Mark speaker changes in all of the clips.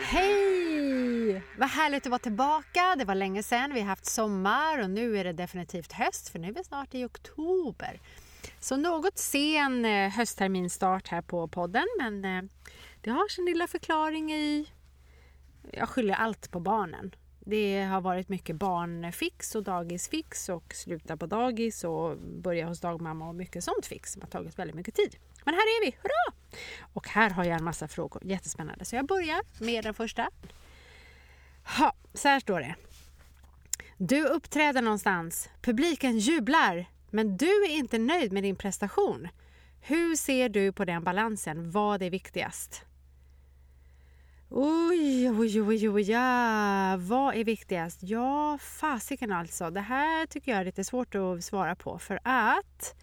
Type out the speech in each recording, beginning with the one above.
Speaker 1: Hej! Vad härligt att vara tillbaka. Det var länge sedan. Vi har haft sommar och nu är det definitivt höst för nu är vi snart i oktober. Så något sen eh, höstterminstart här på podden men eh, det har sin lilla förklaring i... Jag skyller allt på barnen. Det har varit mycket barnfix och dagisfix och sluta på dagis och börja hos dagmamma och mycket sånt fix som har tagit väldigt mycket tid. Men här är vi, hurra! Och här har jag en massa frågor, jättespännande. Så jag börjar med den första. Ha, så här står det. Du uppträder någonstans, publiken jublar, men du är inte nöjd med din prestation. Hur ser du på den balansen? Vad är viktigast? Oj, oj, oj, oj, ja. Vad är viktigast? Ja, fasiken alltså. Det här tycker jag är lite svårt att svara på för att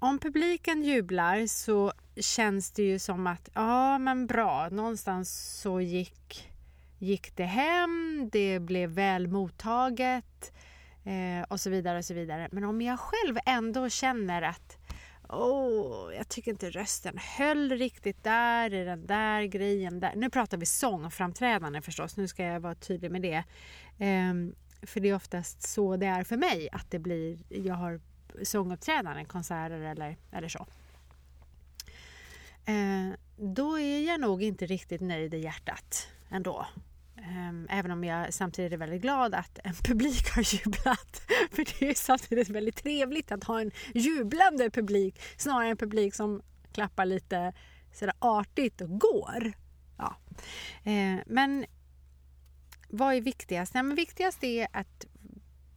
Speaker 1: om publiken jublar så känns det ju som att ja, men bra, någonstans så gick, gick det hem, det blev väl mottaget eh, och så vidare och så vidare. Men om jag själv ändå känner att oh, jag tycker inte rösten höll riktigt där i den där grejen. Där. Nu pratar vi sångframträdande förstås, nu ska jag vara tydlig med det. Um, för det är oftast så det är för mig, att det blir, jag har sånguppträdanden, konserter eller, eller så. Eh, då är jag nog inte riktigt nöjd i hjärtat ändå. Ehm, även om jag samtidigt är väldigt glad att en publik har jublat. För det är samtidigt väldigt trevligt att ha en jublande publik snarare än en publik som klappar lite sådär artigt och går. Ja. Eh, men vad är viktigast? Nej, men viktigast är att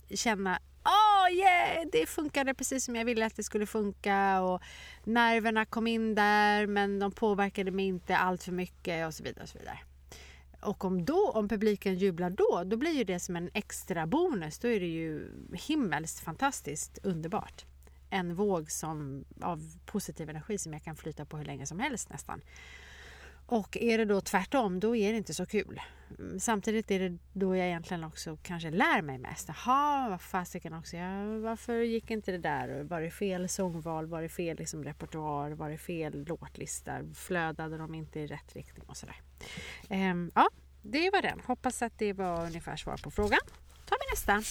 Speaker 1: känna Oh yeah, det funkade precis som jag ville att det skulle funka och nerverna kom in där men de påverkade mig inte allt för mycket och så vidare. Och så vidare. Och om, då, om publiken jublar då, då blir ju det som en extra bonus. Då är det ju himmelskt fantastiskt underbart. En våg som, av positiv energi som jag kan flyta på hur länge som helst nästan. Och är det då tvärtom, då är det inte så kul. Mm, samtidigt är det då jag egentligen också kanske lär mig mest. Jaha, vad fasiken också, ja, varför gick inte det där? Var det fel sångval? Var det fel liksom, repertoar? Var det fel låtlista? Flödade de inte i rätt riktning? Och sådär. Ehm, ja, det var den. Hoppas att det var ungefär svar på frågan. tar vi nästa.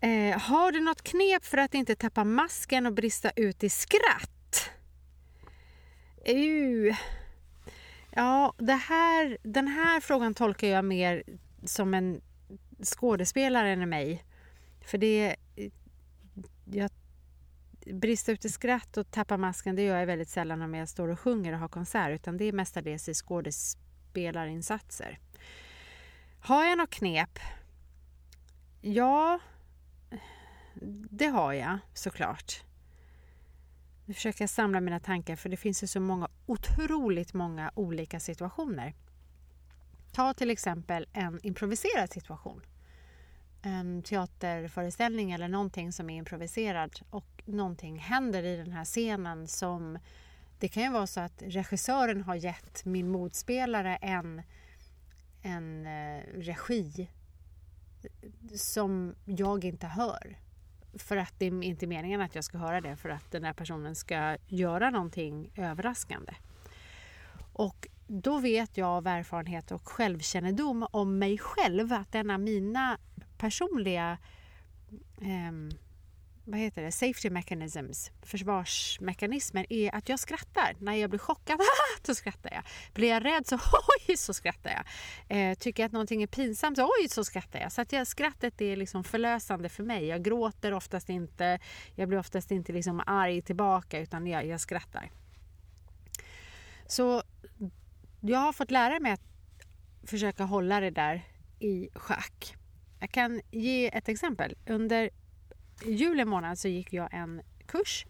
Speaker 1: Ehm, har du något knep för att inte tappa masken och brista ut i skratt? Uh. Ja, det här, den här frågan tolkar jag mer som en skådespelare än mig. För det... Jag brista ut i skratt och tappa masken det gör jag väldigt sällan om jag står och sjunger och har konsert utan det är mestadels i skådespelarinsatser. Har jag något knep? Ja, det har jag såklart. Nu försöker jag samla mina tankar för det finns ju så många, otroligt många olika situationer. Ta till exempel en improviserad situation. En teaterföreställning eller någonting som är improviserad och någonting händer i den här scenen som det kan ju vara så att regissören har gett min motspelare en, en eh, regi som jag inte hör för att det är inte meningen att jag ska höra det för att den här personen ska göra någonting överraskande. Och då vet jag av erfarenhet och självkännedom om mig själv att denna mina personliga eh, vad heter det, safety mechanisms, försvarsmekanismer, är att jag skrattar. När jag blir chockad, så skrattar jag. Blir jag rädd så oj, så skrattar jag. Eh, tycker jag att någonting är pinsamt, så oj, så skrattar jag. Så att jag, skrattet är liksom förlösande för mig. Jag gråter oftast inte, jag blir oftast inte liksom arg tillbaka, utan jag, jag skrattar. Så jag har fått lära mig att försöka hålla det där i schack. Jag kan ge ett exempel. Under juli månad så gick jag en kurs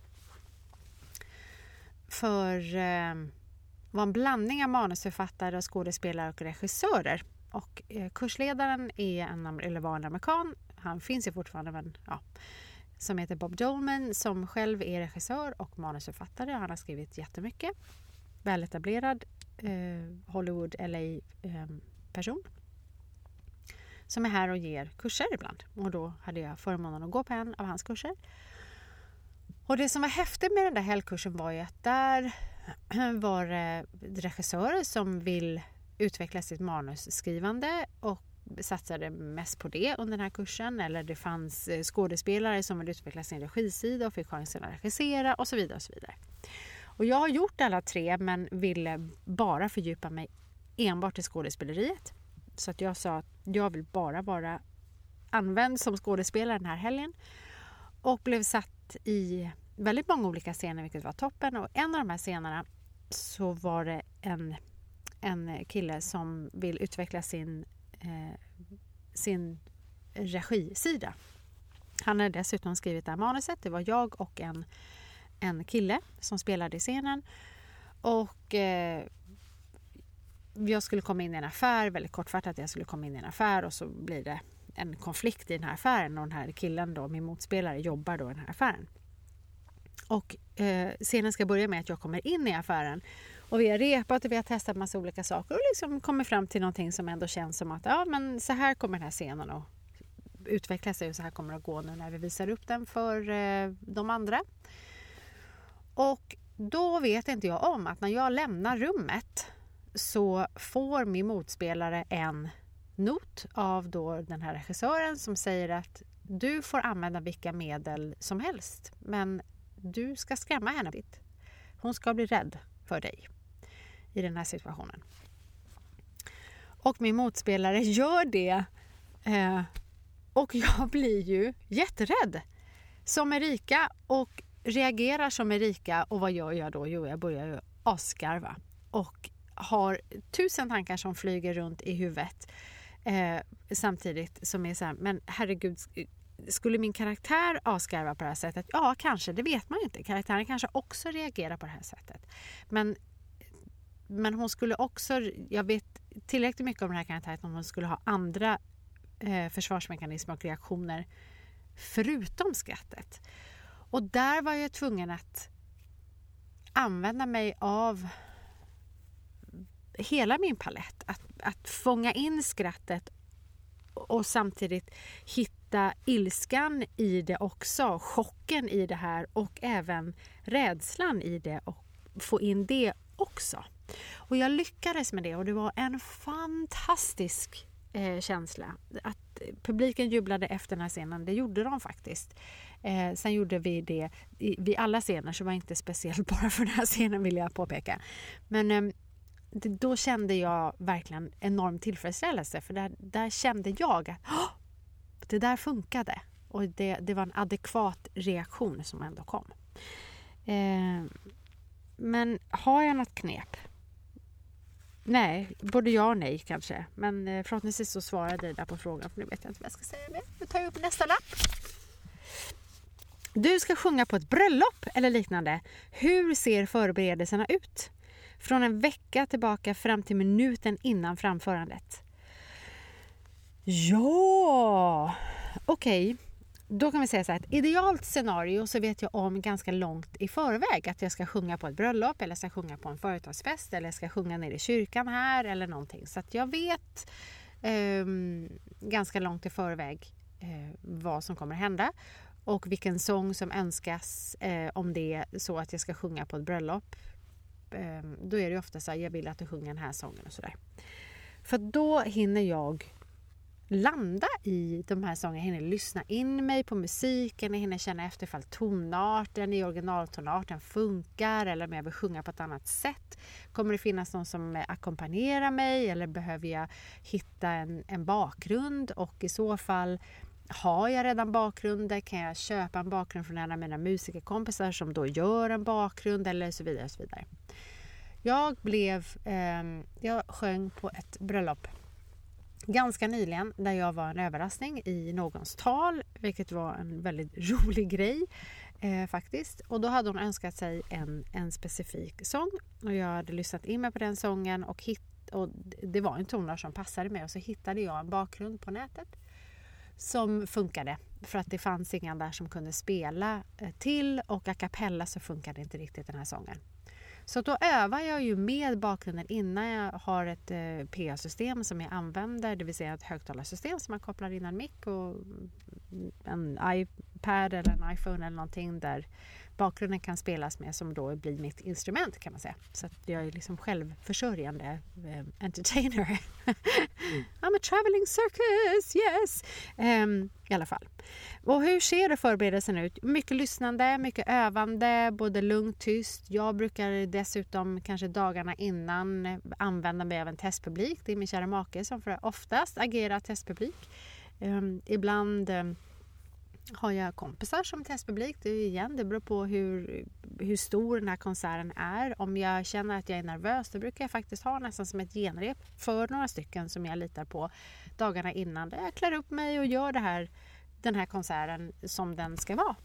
Speaker 1: för eh, var en blandning av manusförfattare, skådespelare och regissörer. Och eh, kursledaren är en, eller var en amerikan, han finns ju fortfarande men ja, som heter Bob Dolman som själv är regissör och manusförfattare. Han har skrivit jättemycket. Väletablerad eh, Hollywood LA-person. Ehm, eh, som är här och ger kurser ibland. Och då hade jag förmånen att gå på en av hans kurser. Och det som var häftigt med den där helgkursen var ju att där var det regissörer som vill utveckla sitt manusskrivande och satsade mest på det under den här kursen. Eller det fanns eh, skådespelare som ville utveckla sin regisida och fick chansen att regissera och så vidare. Och så vidare. Och jag har gjort alla tre men ville bara fördjupa mig enbart i skådespeleriet. Så att jag sa att jag vill bara vara använd som skådespelare den här helgen. Och blev satt i väldigt många olika scener vilket var toppen. Och en av de här scenerna så var det en, en kille som vill utveckla sin, eh, sin regisida. Han har dessutom skrivit det här manuset. Det var jag och en, en kille som spelade i scenen. Och eh, jag skulle komma in i en affär, väldigt kortfattat, jag skulle komma in i en affär och så blir det en konflikt i den här affären och den här killen då, min motspelare, jobbar då i den här affären. Och eh, scenen ska börja med att jag kommer in i affären och vi har repat och vi har testat massa olika saker och liksom kommer fram till någonting som ändå känns som att ja, men så här kommer den här scenen att utveckla sig och så här kommer det att gå nu när vi visar upp den för eh, de andra. Och då vet inte jag om att när jag lämnar rummet så får min motspelare en not av då den här regissören som säger att du får använda vilka medel som helst men du ska skrämma henne. Hon ska bli rädd för dig i den här situationen. Och min motspelare gör det eh, och jag blir ju jätterädd som Erika och reagerar som Erika och vad gör jag då? Jo, jag börjar ju asgarva och har tusen tankar som flyger runt i huvudet eh, samtidigt som är så här, men herregud, skulle min karaktär avskarva på det här sättet? Ja, kanske, det vet man ju inte. Karaktären kanske också reagerar på det här sättet. Men, men hon skulle också, jag vet tillräckligt mycket om den här karaktären om hon skulle ha andra eh, försvarsmekanismer och reaktioner förutom skrattet. Och där var jag tvungen att använda mig av hela min palett. Att, att fånga in skrattet och samtidigt hitta ilskan i det också, chocken i det här och även rädslan i det och få in det också. Och jag lyckades med det och det var en fantastisk eh, känsla. Att publiken jublade efter den här scenen, det gjorde de faktiskt. Eh, sen gjorde vi det i, vid alla scener, så det var inte speciellt bara för den här scenen vill jag påpeka. Men eh, då kände jag verkligen enorm tillfredsställelse för där, där kände jag att det där funkade och det, det var en adekvat reaktion som ändå kom. Eh, men har jag något knep? Nej, både ja och nej kanske. Men eh, förhoppningsvis så svarade jag där på frågan för nu vet jag inte vad jag ska säga mer. Nu tar jag upp nästa lapp. Du ska sjunga på ett bröllop eller liknande. Hur ser förberedelserna ut? Från en vecka tillbaka fram till minuten innan framförandet. Ja, okej. Okay. Då kan vi säga så här, ett idealt scenario så vet jag om ganska långt i förväg att jag ska sjunga på ett bröllop eller ska sjunga på en företagsfest eller ska sjunga nere i kyrkan här eller någonting. Så att jag vet eh, ganska långt i förväg eh, vad som kommer hända och vilken sång som önskas eh, om det är så att jag ska sjunga på ett bröllop Ehm, då är det ofta så här, jag vill att du sjunger den här sången och sådär. För då hinner jag landa i de här sångerna. Jag hinner lyssna in mig på musiken, jag hinner känna efter ifall tonarten i originaltonarten funkar eller om jag vill sjunga på ett annat sätt. Kommer det finnas någon som ackompanjerar mig eller behöver jag hitta en, en bakgrund och i så fall har jag redan bakgrunder? Kan jag köpa en bakgrund från en av mina musikerkompisar som då gör en bakgrund eller så vidare. Och så vidare. Jag blev, eh, jag sjöng på ett bröllop ganska nyligen där jag var en överraskning i någons tal, vilket var en väldigt rolig grej eh, faktiskt. Och då hade hon önskat sig en, en specifik sång och jag hade lyssnat in mig på den sången och, hit, och det var en tonart som passade mig och så hittade jag en bakgrund på nätet som funkade för att det fanns ingen där som kunde spela eh, till och a cappella så funkade inte riktigt den här sången. Så då övar jag ju med bakgrunden innan jag har ett eh, PA-system som jag använder, det vill säga ett högtalarsystem som man kopplar in en mick och en iPad eller en iPhone eller någonting där bakgrunden kan spelas med som då blir mitt instrument kan man säga. Så att jag är liksom självförsörjande eh, entertainer. I'm a traveling circus, yes! Um, I alla fall. Och hur ser förberedelsen ut? Mycket lyssnande, mycket övande, både lugnt, tyst. Jag brukar dessutom kanske dagarna innan använda mig av en testpublik. Det är min kära make som för oftast agerar testpublik. Um, ibland um, har jag kompisar som testpublik. Det, igen, det beror på hur, hur stor den här konserten är. Om jag känner att jag är nervös då brukar jag faktiskt ha nästan som ett genrep för några stycken som jag litar på dagarna innan. Där jag klär upp mig och gör det här, den här konserten som den ska vara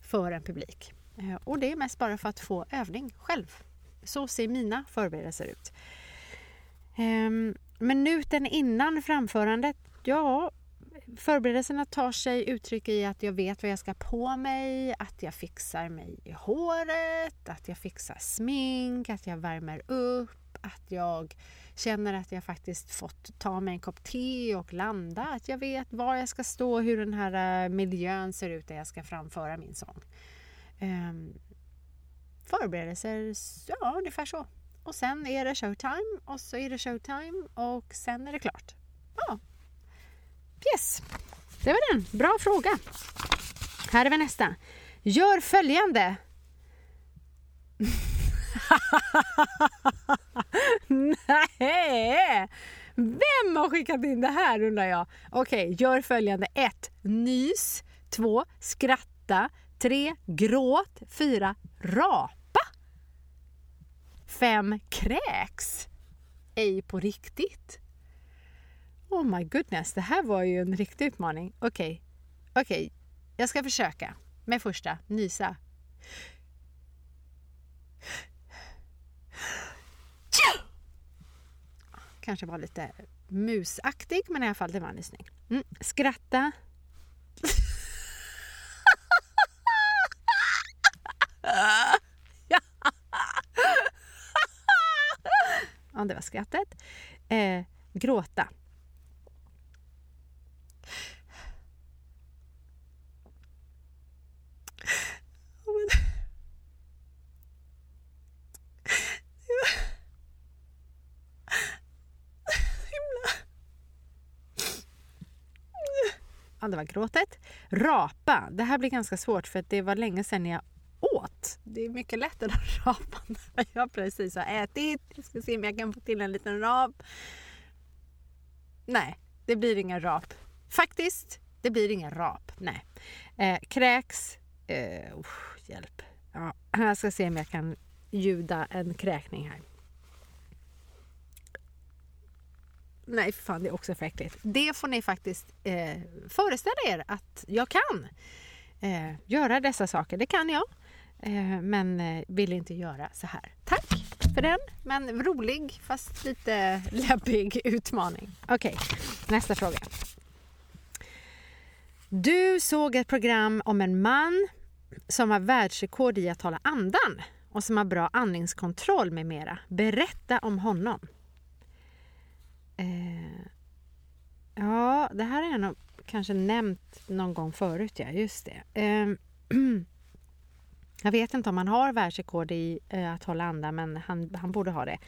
Speaker 1: för en publik. Eh, och det är mest bara för att få övning själv. Så ser mina förberedelser ut. Ehm, Minuten innan framförandet, ja Förberedelserna tar sig uttryck i att jag vet vad jag ska på mig, att jag fixar mig i håret, att jag fixar smink, att jag värmer upp, att jag känner att jag faktiskt fått ta mig en kopp te och landa, att jag vet var jag ska stå, hur den här eh, miljön ser ut där jag ska framföra min sång. Um, förberedelser, ja ungefär så. Och sen är det showtime och så är det showtime och sen är det klart. Ja, Yes, det var den. Bra fråga. Här är vi nästa. Gör följande. Nej! Vem har skickat in det här undrar jag? Okej, okay, gör följande. 1. Nys. 2. Skratta. 3. Gråt. 4. Rapa. 5. Kräks. Ej på riktigt. Oh my goodness, det här var ju en riktig utmaning. Okej, okay. okej, okay. jag ska försöka med första, nysa. Kanske var lite musaktig, men i alla fall det var en nysning. Mm. Skratta. ja, det var skrattet. Eh, gråta ja, det var gråtet. Rapa, det här blir ganska svårt för det var länge sedan jag åt. Det är mycket lättare att rapa när jag precis har ätit. Jag ska se om jag kan få till en liten rap. Nej, det blir ingen rap. Faktiskt, det blir ingen rap. Nej. Eh, kräks. Eh, oh, hjälp. Ja, jag ska se om jag kan ljuda en kräkning här. Nej, fan, det är också för äckligt. Det får ni faktiskt eh, föreställa er att jag kan eh, göra dessa saker. Det kan jag, eh, men eh, vill inte göra så här. Tack för den, men rolig fast lite läbbig utmaning. Okej, okay, nästa fråga. Du såg ett program om en man som har världsrekord i att hålla andan och som har bra andningskontroll med mera. Berätta om honom. Eh, ja, det här har jag nog kanske nämnt någon gång förut. Ja, just det. Eh, jag vet inte om han har världsrekord i eh, att hålla andan, men han, han borde ha det.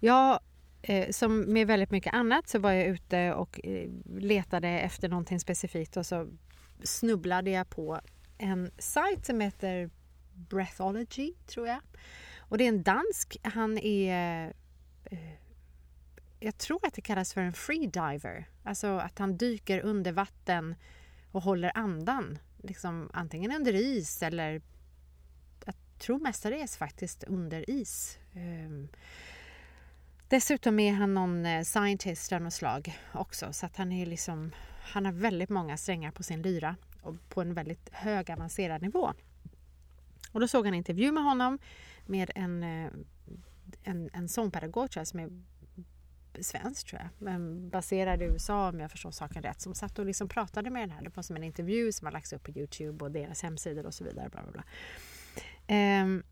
Speaker 1: Jag, eh, som med väldigt mycket annat så var jag ute och eh, letade efter någonting specifikt och så snubblade jag på en sajt som heter Breathology, tror jag. Och det är en dansk. Han är eh, jag tror att det kallas för en freediver. Alltså att han dyker under vatten och håller andan. Liksom antingen under is eller jag tror mestadels faktiskt under is. Eh, dessutom är han någon eh, scientist av något slag också så att han är liksom han har väldigt många strängar på sin lyra och på en väldigt hög avancerad nivå. Och då såg han en intervju med honom med en, eh, en, en sångpedagog tror jag, som är svensk tror jag, men baserad i USA om jag förstår saken rätt, som satt och liksom pratade med den här. Det var som en intervju som har lagts upp på Youtube och deras hemsidor och så vidare. Bla bla bla. Ehm,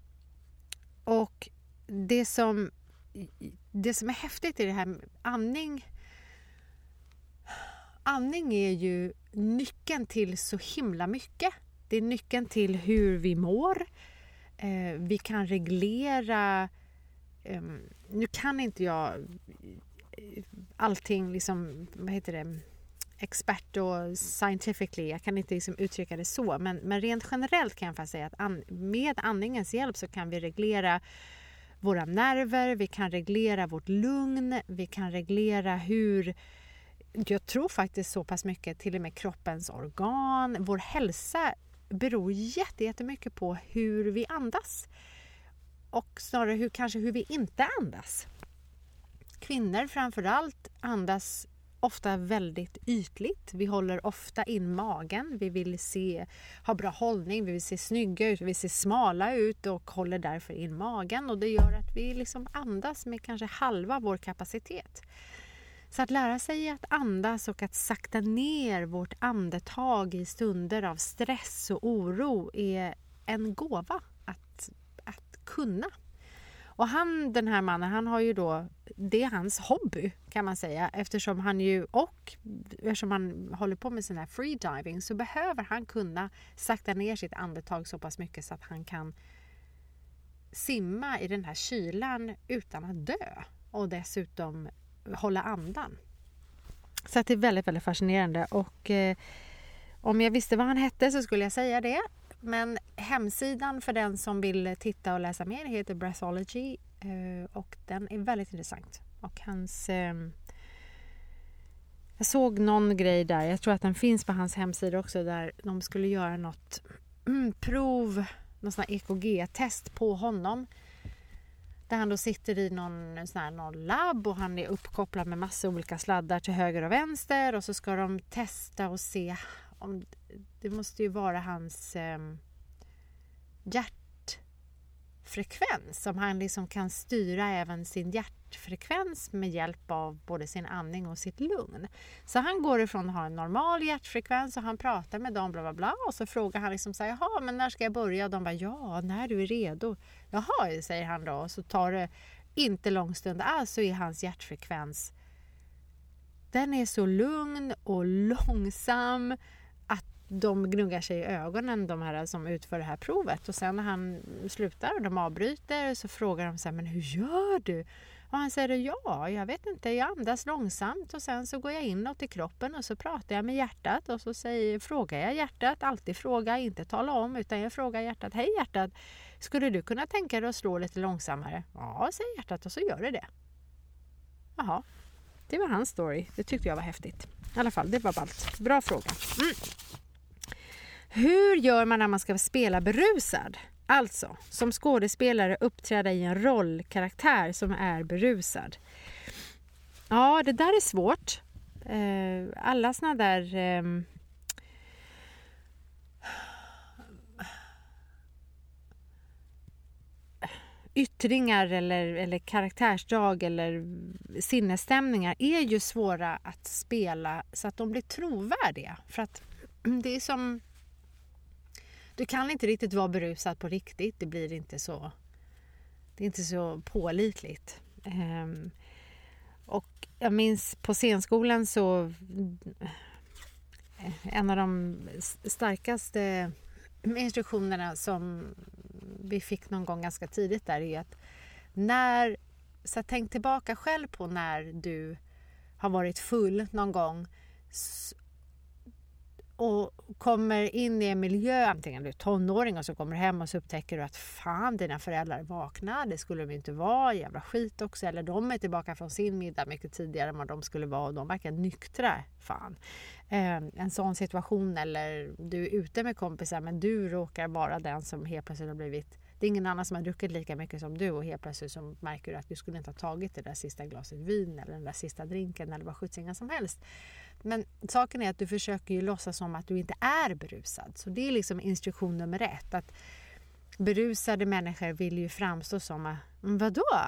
Speaker 1: och det som, det som är häftigt i det här med andning Andning är ju nyckeln till så himla mycket. Det är nyckeln till hur vi mår. Eh, vi kan reglera... Eh, nu kan inte jag eh, allting liksom, vad heter det, expert och scientifically, jag kan inte liksom uttrycka det så, men, men rent generellt kan jag säga att an, med andningens hjälp så kan vi reglera våra nerver, vi kan reglera vårt lugn, vi kan reglera hur jag tror faktiskt så pass mycket, till och med kroppens organ, vår hälsa beror jättemycket på hur vi andas. Och snarare hur, kanske hur vi inte andas. Kvinnor framför allt andas ofta väldigt ytligt. Vi håller ofta in magen. Vi vill se, ha bra hållning, vi vill se snygga ut, vi vill se smala ut och håller därför in magen. Och det gör att vi liksom andas med kanske halva vår kapacitet. Så att lära sig att andas och att sakta ner vårt andetag i stunder av stress och oro är en gåva att, att kunna. Och han, den här mannen, han har ju då, det är hans hobby kan man säga eftersom han ju och eftersom han håller på med sån här freediving så behöver han kunna sakta ner sitt andetag så pass mycket så att han kan simma i den här kylan utan att dö och dessutom hålla andan. Så det är väldigt, väldigt fascinerande och eh, om jag visste vad han hette så skulle jag säga det. Men hemsidan för den som vill titta och läsa mer heter Breathology Eh, och den är väldigt intressant. Och hans... Ehm, jag såg någon grej där, jag tror att den finns på hans hemsida också, där de skulle göra något mm, prov, någon sån EKG-test på honom. Där han då sitter i någon, sån här, någon labb och han är uppkopplad med massa olika sladdar till höger och vänster. Och så ska de testa och se om det måste ju vara hans eh, hjärtfrekvens som han liksom kan styra även sin hjärtfrekvens med hjälp av både sin andning och sitt lugn. Så han går ifrån att ha en normal hjärtfrekvens och han pratar med dem bla bla bla och så frågar han liksom så här, jaha men när ska jag börja? Och de bara ja, när du är redo. Jaha, säger han då och så tar det inte lång stund alls så är hans hjärtfrekvens den är så lugn och långsam de gnuggar sig i ögonen, de här som utför det här provet. Och sen när han slutar och de avbryter så frågar de så här, men hur gör du? Och han säger ja, jag vet inte, jag andas långsamt och sen så går jag inåt i kroppen och så pratar jag med hjärtat och så säger, frågar jag hjärtat, alltid fråga, inte tala om, utan jag frågar hjärtat, hej hjärtat, skulle du kunna tänka dig att slå lite långsammare? Ja, säger hjärtat och så gör det det. Jaha, det var hans story. Det tyckte jag var häftigt. I alla fall, det var ballt. Bra fråga. Mm. Hur gör man när man ska spela berusad? Alltså, som skådespelare uppträda i en rollkaraktär som är berusad. Ja, det där är svårt. Eh, alla såna där ehm, yttringar eller, eller karaktärsdrag eller sinnesstämningar är ju svåra att spela så att de blir trovärdiga. För att det är som... Du kan inte riktigt vara berusad på riktigt. Det blir inte så... Det är inte så pålitligt. Um, och jag minns på scenskolan så... Eh, en av de starkaste instruktionerna som vi fick någon gång ganska tidigt där är att när, så tänk tillbaka själv på när du har varit full någon gång och kommer in i en miljö, antingen du är tonåring och så kommer du hem och så upptäcker du att fan dina föräldrar är vakna, det skulle de inte vara, jävla skit också. Eller de är tillbaka från sin middag mycket tidigare än vad de skulle vara och de verkar nyktra. Fan. Eh, en sån situation eller du är ute med kompisar men du råkar vara den som helt plötsligt har blivit det är ingen annan som har druckit lika mycket som du och helt plötsligt så märker du att du skulle inte ha tagit det där sista glaset vin eller den där sista drinken eller vad sjuttsingen som helst. Men saken är att du försöker ju låtsas som att du inte är berusad. Så det är liksom instruktion nummer ett. Att berusade människor vill ju framstå som, att, vadå?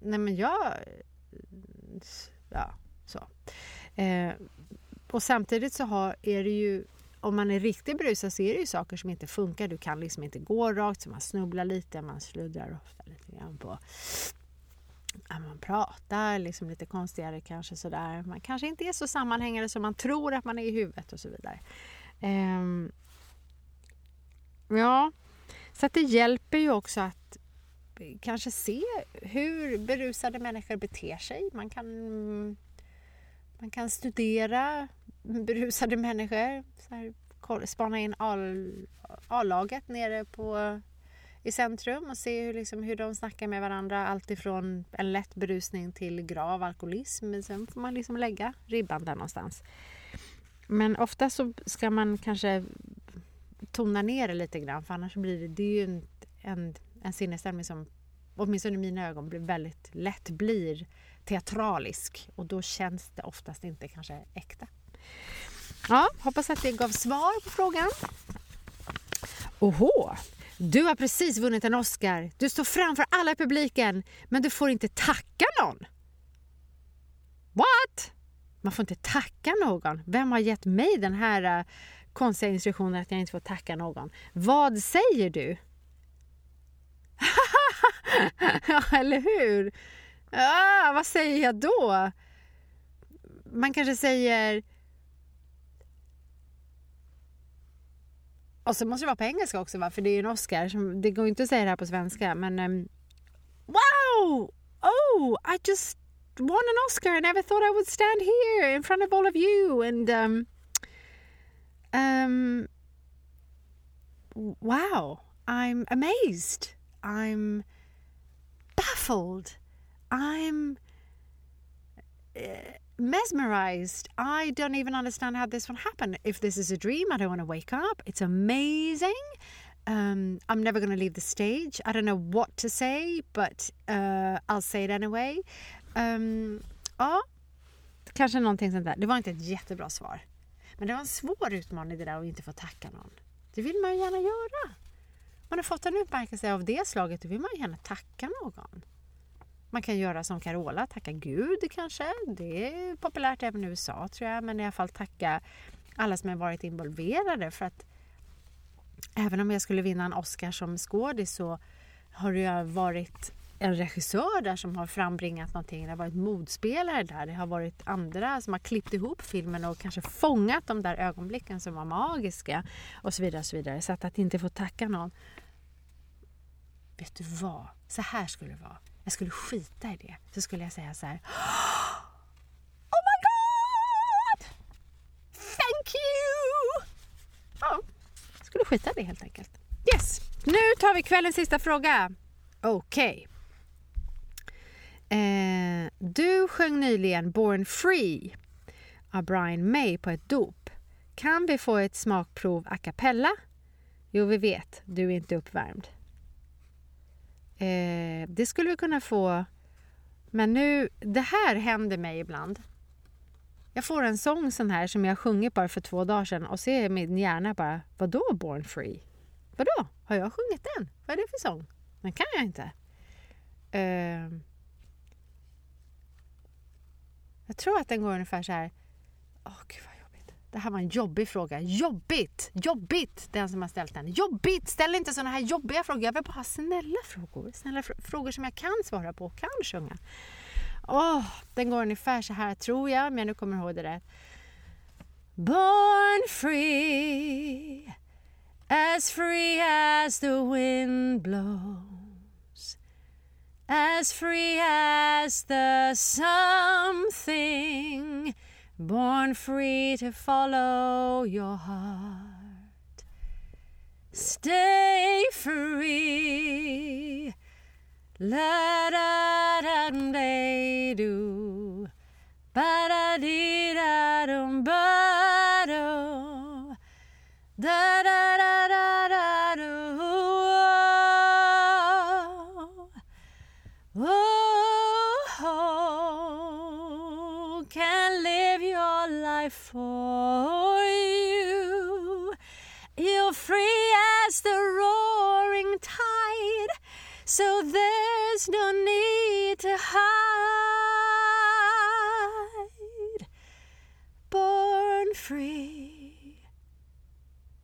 Speaker 1: Nej men jag... Ja, så. Eh, och samtidigt så har, är det ju om man är riktigt berusad så är det ju saker som inte funkar. Du kan liksom inte gå rakt, så man snubblar lite, man sluddrar ofta lite grann på man pratar liksom lite konstigare kanske sådär. Man kanske inte är så sammanhängande som man tror att man är i huvudet och så vidare. Ehm, ja, så att det hjälper ju också att kanske se hur berusade människor beter sig. Man kan, man kan studera berusade människor. Så här, spana in A-laget nere på, i centrum och se hur, liksom, hur de snackar med varandra. Alltifrån en lätt berusning till grav alkoholism. Sen får man liksom lägga ribban där någonstans. Men ofta så ska man kanske tona ner det lite grann för annars blir det, det är ju en, en, en sinnesstämning som åtminstone i mina ögon blir väldigt lätt blir teatralisk och då känns det oftast inte kanske äkta. Ja, hoppas att det gav svar på frågan. Oho! Du har precis vunnit en Oscar. Du står framför alla i publiken, men du får inte tacka någon. What? Man får inte tacka någon. Vem har gett mig den här uh, konstiga instruktionen att jag inte får tacka någon? Vad säger du? ja, eller hur? Ah, vad säger jag då? Man kanske säger Och så måste det vara på engelska också va? för det är ju en Oscar. Som, det går inte att säga det här på svenska men um, Wow! Oh, I just won an Oscar. I never thought I would stand here in front of all of you and um, um, wow, I'm amazed. I'm baffled. I'm uh, mesmerized. I don't even understand how this one happened. If this is a dream, I don't want to wake up. It's amazing. Um, I'm never going to leave the stage. I don't know what to say, but uh, I'll say it anyway. Um, ja, kanske någonting sånt där. Det var inte ett jättebra svar. Men det var en svår utmaning det där att inte få tacka någon. Det vill man ju gärna göra. Man har fått en utmärkelse av det slaget, då vill man ju gärna tacka någon. Man kan göra som Carola, tacka Gud kanske. Det är populärt även i USA tror jag, men i alla fall tacka alla som har varit involverade för att även om jag skulle vinna en Oscar som skådis så har det varit en regissör där som har frambringat någonting. Det har varit modspelare där. Det har varit andra som har klippt ihop filmen och kanske fångat de där ögonblicken som var magiska och så vidare. Och så vidare. Så att, att inte få tacka någon. Vet du vad? Så här skulle det vara jag skulle skita i det, så skulle jag säga så här. Oh my god! Thank you! Ja, jag skulle skita i det helt enkelt. Yes, nu tar vi kvällens sista fråga. Okej. Okay. Eh, du sjöng nyligen Born Free av Brian May på ett dop. Kan vi få ett smakprov a cappella? Jo, vi vet, du är inte uppvärmd. Eh, det skulle vi kunna få. Men nu, det här händer mig ibland. Jag får en sång sån här som jag sjungit bara för två dagar sedan och så är min hjärna bara, vadå Born Free? Vadå? Har jag sjungit den? Vad är det för sång? Den kan jag inte. Eh, jag tror att den går ungefär så här. Åh, oh, gud det här var en jobbig fråga. Jobbigt! Jobbigt! Den som har ställt den. Jobbigt! Ställ inte sådana här jobbiga frågor. Jag vill bara ha snälla frågor. Snälla fr frågor som jag kan svara på och kan sjunga. Åh, oh, den går ungefär så här tror jag, men jag nu kommer ihåg det rätt. Born free As free as the wind blows As free as the something born free to follow your heart. Stay free. La da da do. Ba da dee da dum ba free,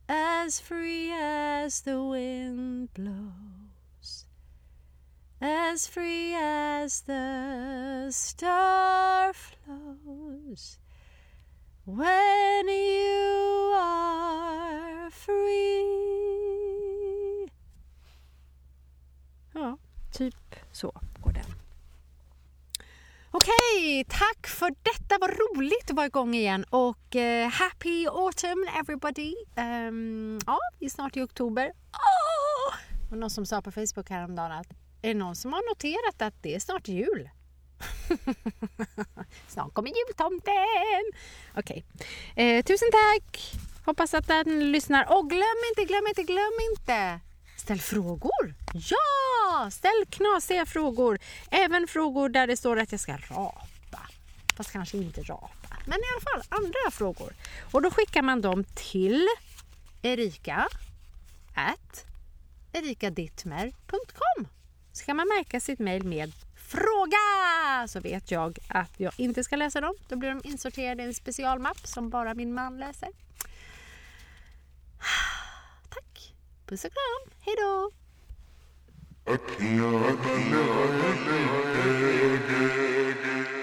Speaker 1: as free as the wind blows, as free as the star flows. When you are free. Ja, typ så. Okej, tack för detta. Vad roligt att vara igång igen och uh, happy autumn everybody. Um, ja, vi är snart i oktober. Oh! Det var någon som sa på Facebook häromdagen att är det någon som har noterat att det är snart jul? snart kommer jultomten! Okej, eh, tusen tack! Hoppas att den lyssnar. Och glöm inte, glöm inte, glöm inte! Ställ frågor! Ja! Ställ knasiga frågor. Även frågor där det står att jag ska rapa. Fast kanske inte rapa. Men i alla fall andra frågor. Och då skickar man dem till Erika at erikadittmer.com så kan man märka sitt mejl med fråga så vet jag att jag inte ska läsa dem. Då blir de insorterade i en specialmapp som bara min man läser. Tack! Puss och kram! Hejdå! اکھیاں دل گے